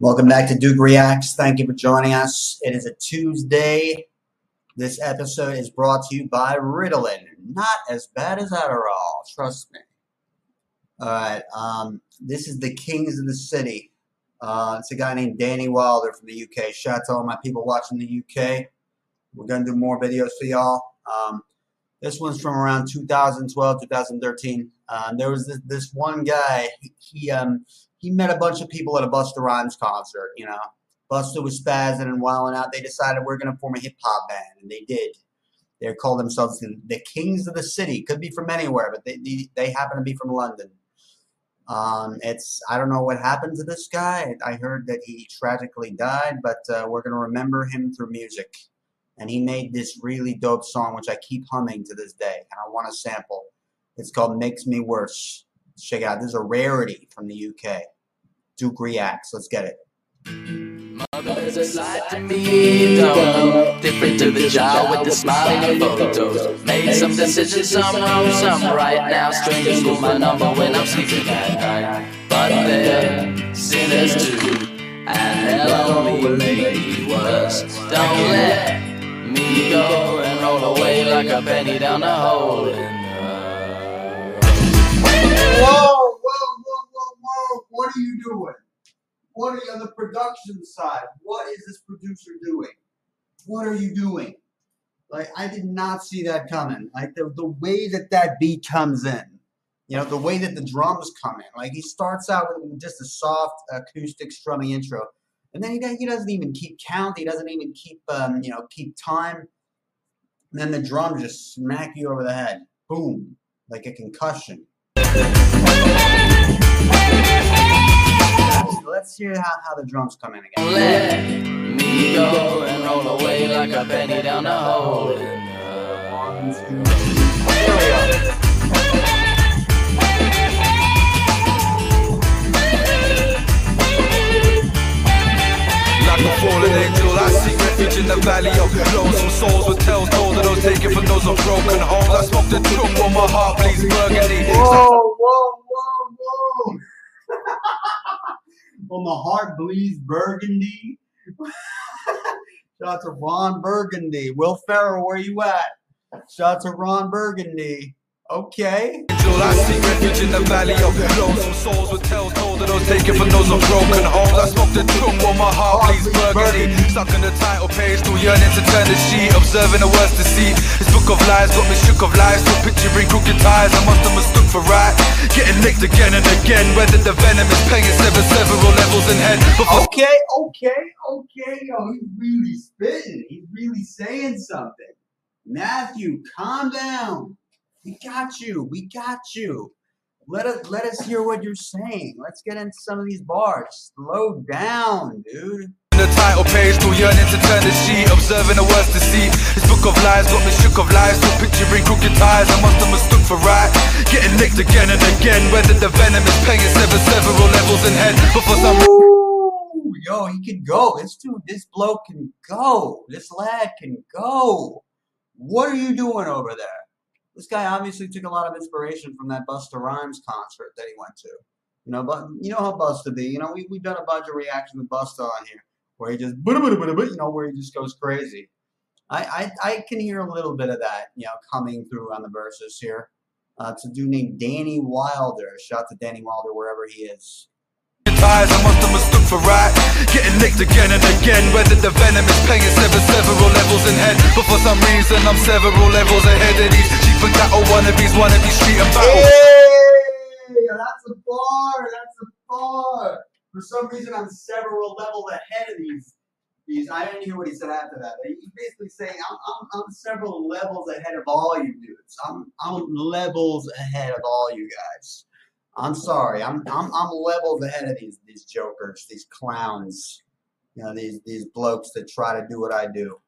Welcome back to Duke Reacts. Thank you for joining us. It is a Tuesday. This episode is brought to you by Ritalin. Not as bad as Adderall, trust me. All right, um, this is the Kings of the City. Uh, it's a guy named Danny Wilder from the UK. Shout out to all my people watching the UK. We're going to do more videos for y'all. Um, this one's from around 2012, 2013. Uh, there was this, this one guy, he, he um, he met a bunch of people at a Busta Rhymes concert, you know. Busta was spazzing and wilding out. They decided we're going to form a hip hop band, and they did. They called themselves the, the, Kings of the City. Could be from anywhere, but they, they, they happen to be from London. Um, it's I don't know what happened to this guy. I heard that he tragically died, but uh, we're going to remember him through music. And he made this really dope song, which I keep humming to this day, and I want to sample. It's called Makes Me Worse. Check it out. This is a rarity from the UK. Duke reacts. Let's get it. Mother's a side to me, don't. Different to the child with the smiling photos. Made some decisions, some wrong, some right. Now strangers call my number when I'm sleeping at night. But they're sinners too, and they'll only make me worse. Don't let go and roll away like a penny down the hole in the Whoa, whoa, whoa, whoa, whoa! What are you doing? What are you on the production side? What is this producer doing? What are you doing? Like I did not see that coming. Like the the way that that beat comes in, you know, the way that the drums come in. Like he starts out with just a soft acoustic strumming intro, and then he he doesn't even keep count. He doesn't even keep um, you know keep time. And then the drums just smack you over the head. Boom, like a concussion. Let's hear how, how the drums come in again. Let me go and roll away like a penny down the hole in Like a fallen angel, I seek refuge in the valley of lonesome souls with tales told that those taken from those of broken homes. I smoke the truth while my heart bleeds burgundy. Whoa, whoa, whoa, whoa. my heart bleeds burgundy. Shout out to Ron Burgundy. Will Ferrell, where you at? Shout out to Ron Burgundy. Okay. Angel, I seek refuge in of lonesome souls with tales told that those taken from those of broken homes. I smoke the truth while my heart bleeds burgundy. Stuck in the title page, still yearning to turn the sheet. Observing the worst to see. This book of lies got me shook of lies. Still picturing crooked ties. I must have mistook for right. Getting licked again and again. Whether the venom is paying seven several levels in head. Before Okay, okay, okay. Yo, he's really spitting. He's really saying something. Matthew, calm down. We got you. We got you. Let us let us hear what you're saying. Let's get into some of these bars. Slow down, dude. the title page, still yearning to turn the sheet. Observing the worst to see. This book of lies got me shook of lies. Still picturing crooked ties. I must have mistook for right. Getting licked again and again. Whether the venom is paying seven several levels in head. But for some Ooh, yo, he can go. This dude, this bloke can go. This lad can go. What are you doing over there? This guy obviously took a lot of inspiration from that Busta Rhymes concert that he went to. You know, but you know how Busta be. You know, we we've done a bunch of reactions with Busta on here where he just you know where he just goes crazy. I, I I can hear a little bit of that, you know, coming through on the verses here. Uh, it's a dude named Danny Wilder. Shout out to Danny Wilder wherever he is. I must have mistook for right. Getting again and again. Whether the venom is seven several for some reason, I'm several levels ahead of these cheap and cattle wannabes, wannabe street and battle. Hey, that's a bar. That's a bar. For some reason, I'm several levels ahead of these. These. I didn't hear what he said after that. But he's basically saying I'm, I'm, I'm several levels ahead of all you dudes. I'm, I'm levels ahead of all you guys. I'm sorry. I'm, I'm, I'm levels ahead of these, these jokers, these clowns. You know, these, these blokes that try to do what I do.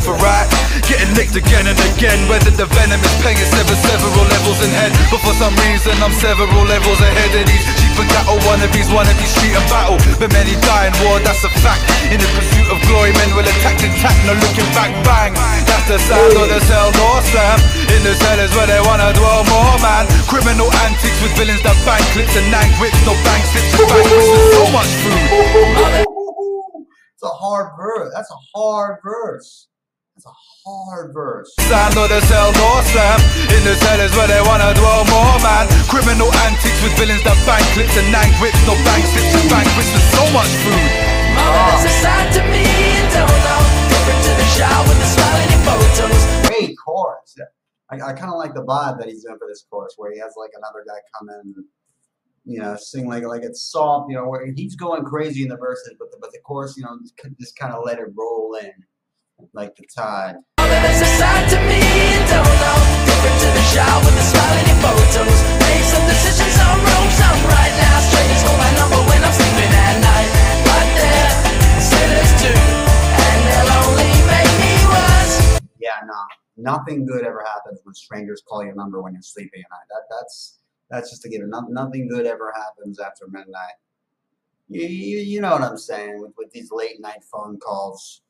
For right, getting nicked again and again Whether the venom is pain, it's never several levels in head. But for some reason I'm several levels ahead of these Cheap and cattle wannabes, wannabes street and battle. But many die in war, that's a fact. In the pursuit of glory, men will attack and attack No looking back, bang. That's the sound of the cell door slam. In the cell is where they wanna dwell more, man. Criminal antics with villains that bang clips And nang whips, no bang slips, to whips so much food. It's a hard verse, that's a hard verse. That's a hard verse. Sound of the cell door slam In the cellars where they wanna dwell more man Criminal antics with villains that bank clips and nang whips No bank slips and banquets with so much food Mama, ah. there's a side to me you don't know. Different to the child with the smile in your photos. Great chorus. Yeah. I, I kind of like the vibe that he's doing for this chorus, where he has like another guy come in, and, you know, sing like like it's soft, you know, where he's going crazy in the verses, but the, but the chorus, you know, just, just kind of let it roll in like the tide. Yeah, no, nothing good ever happens when strangers call your number when you're sleeping at night. That that's that's just a given. No, nothing good ever happens after midnight. You, you, you know what I'm saying with, with these late night phone calls.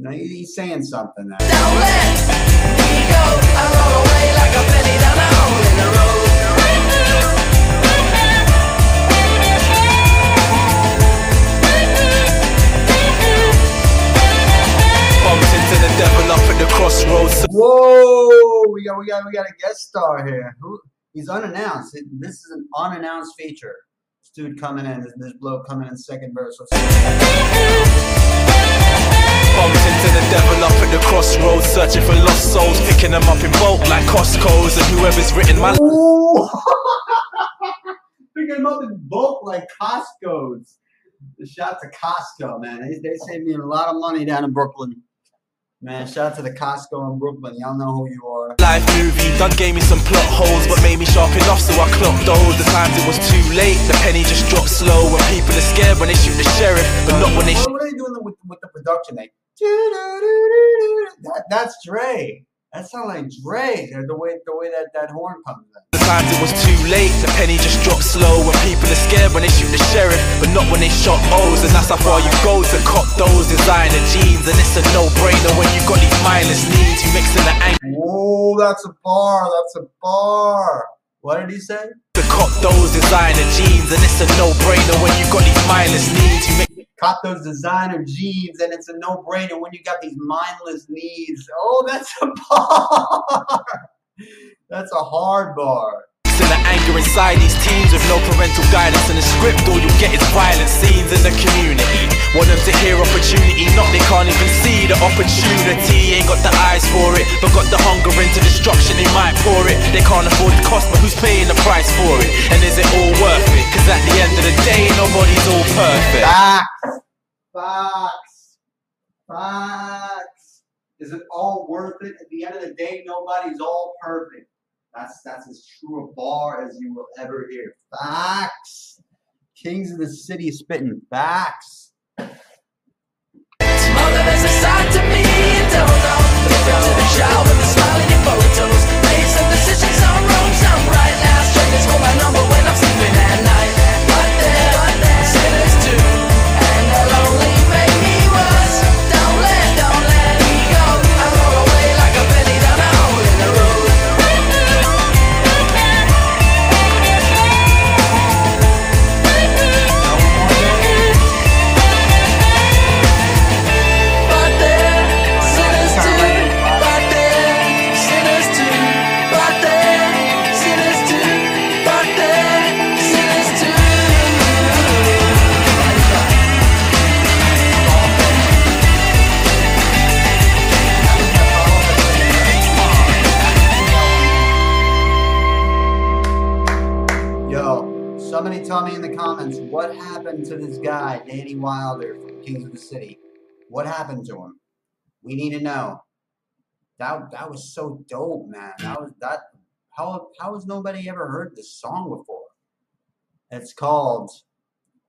You he's saying something there. Don't let me go. I roll away like a penny down a hole in the road. Bumps into the devil up at the crossroads Whoa, we got we got we got a guest star here. Who? He's unannounced. It- This is an unannounced feature. This dude coming in. This, this bloke coming in second verse. Searching for lost souls Picking them up in bulk like Costco's And whoever's written my Ooh. Picking them up in bulk like Costco's. Shout out to Costco, man. They, they saved me a lot of money down in Brooklyn. Man, shout out to the Costco in Brooklyn. Y'all know who you are. life movie Done gave me some plot holes But made me sharp enough so I clocked those The times it was too late The penny just dropped slow When people are scared when they shoot the sheriff But not when they What, what are they doing with, with the production? They that, that's Dre. That sounds like Dre. The way the way that, that horn comes in. The it was too late, the penny just dropped slow When people are scared when they shoot the sheriff But not when they shot O's And that's how far you go to cop those designer jeans And it's a no-brainer when you got these mindless needs You mix in the anger Whoa, that's a bar. That's a bar. What did he say? to cop those designer jeans And it's a no-brainer when you got these mindless needs You Cop those designer jeans, and it's a no-brainer when you got these mindless needs. Oh, that's a bar. that's a hard bar. in the anger inside these teens With no parental guidance in the script All you get is violent scenes in the community Want them to hear opportunity Not they can't even see the opportunity Ain't got the eyes for it But got the hunger into destruction They might pour it They can't afford the cost But who's paying the price for it? And is it all worth it? Cause at the end of the day Nobody's all perfect Facts. Facts. Facts. Is it all worth it? At the end of the day, nobody's all perfect. That's that's as true a bar as you will ever hear. Facts. Kings of the city spitting facts. Me in the comments what happened to this guy, Danny Wilder from Kings of the City. What happened to him? We need to know. That that was so dope, man. That was that. How how has nobody ever heard this song before? It's called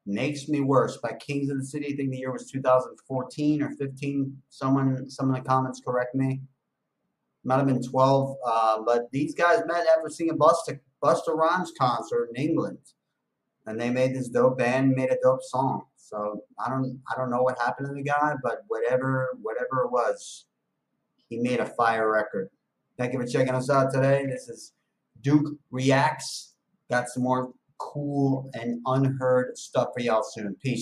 "Makes Me Worse" by Kings of the City. I think the year was 2014 or 15. Someone, some in the comments correct me. Might have been 12. Uh, but these guys met after seeing a Busta Busta Rhymes concert in England, and they made this dope band, made a dope song. So I don't I don't know what happened to the guy, but whatever whatever it was, he made a fire record. Thank you for checking us out today. This is Duke Reacts. Got some more cool and unheard stuff for y'all soon. Peace.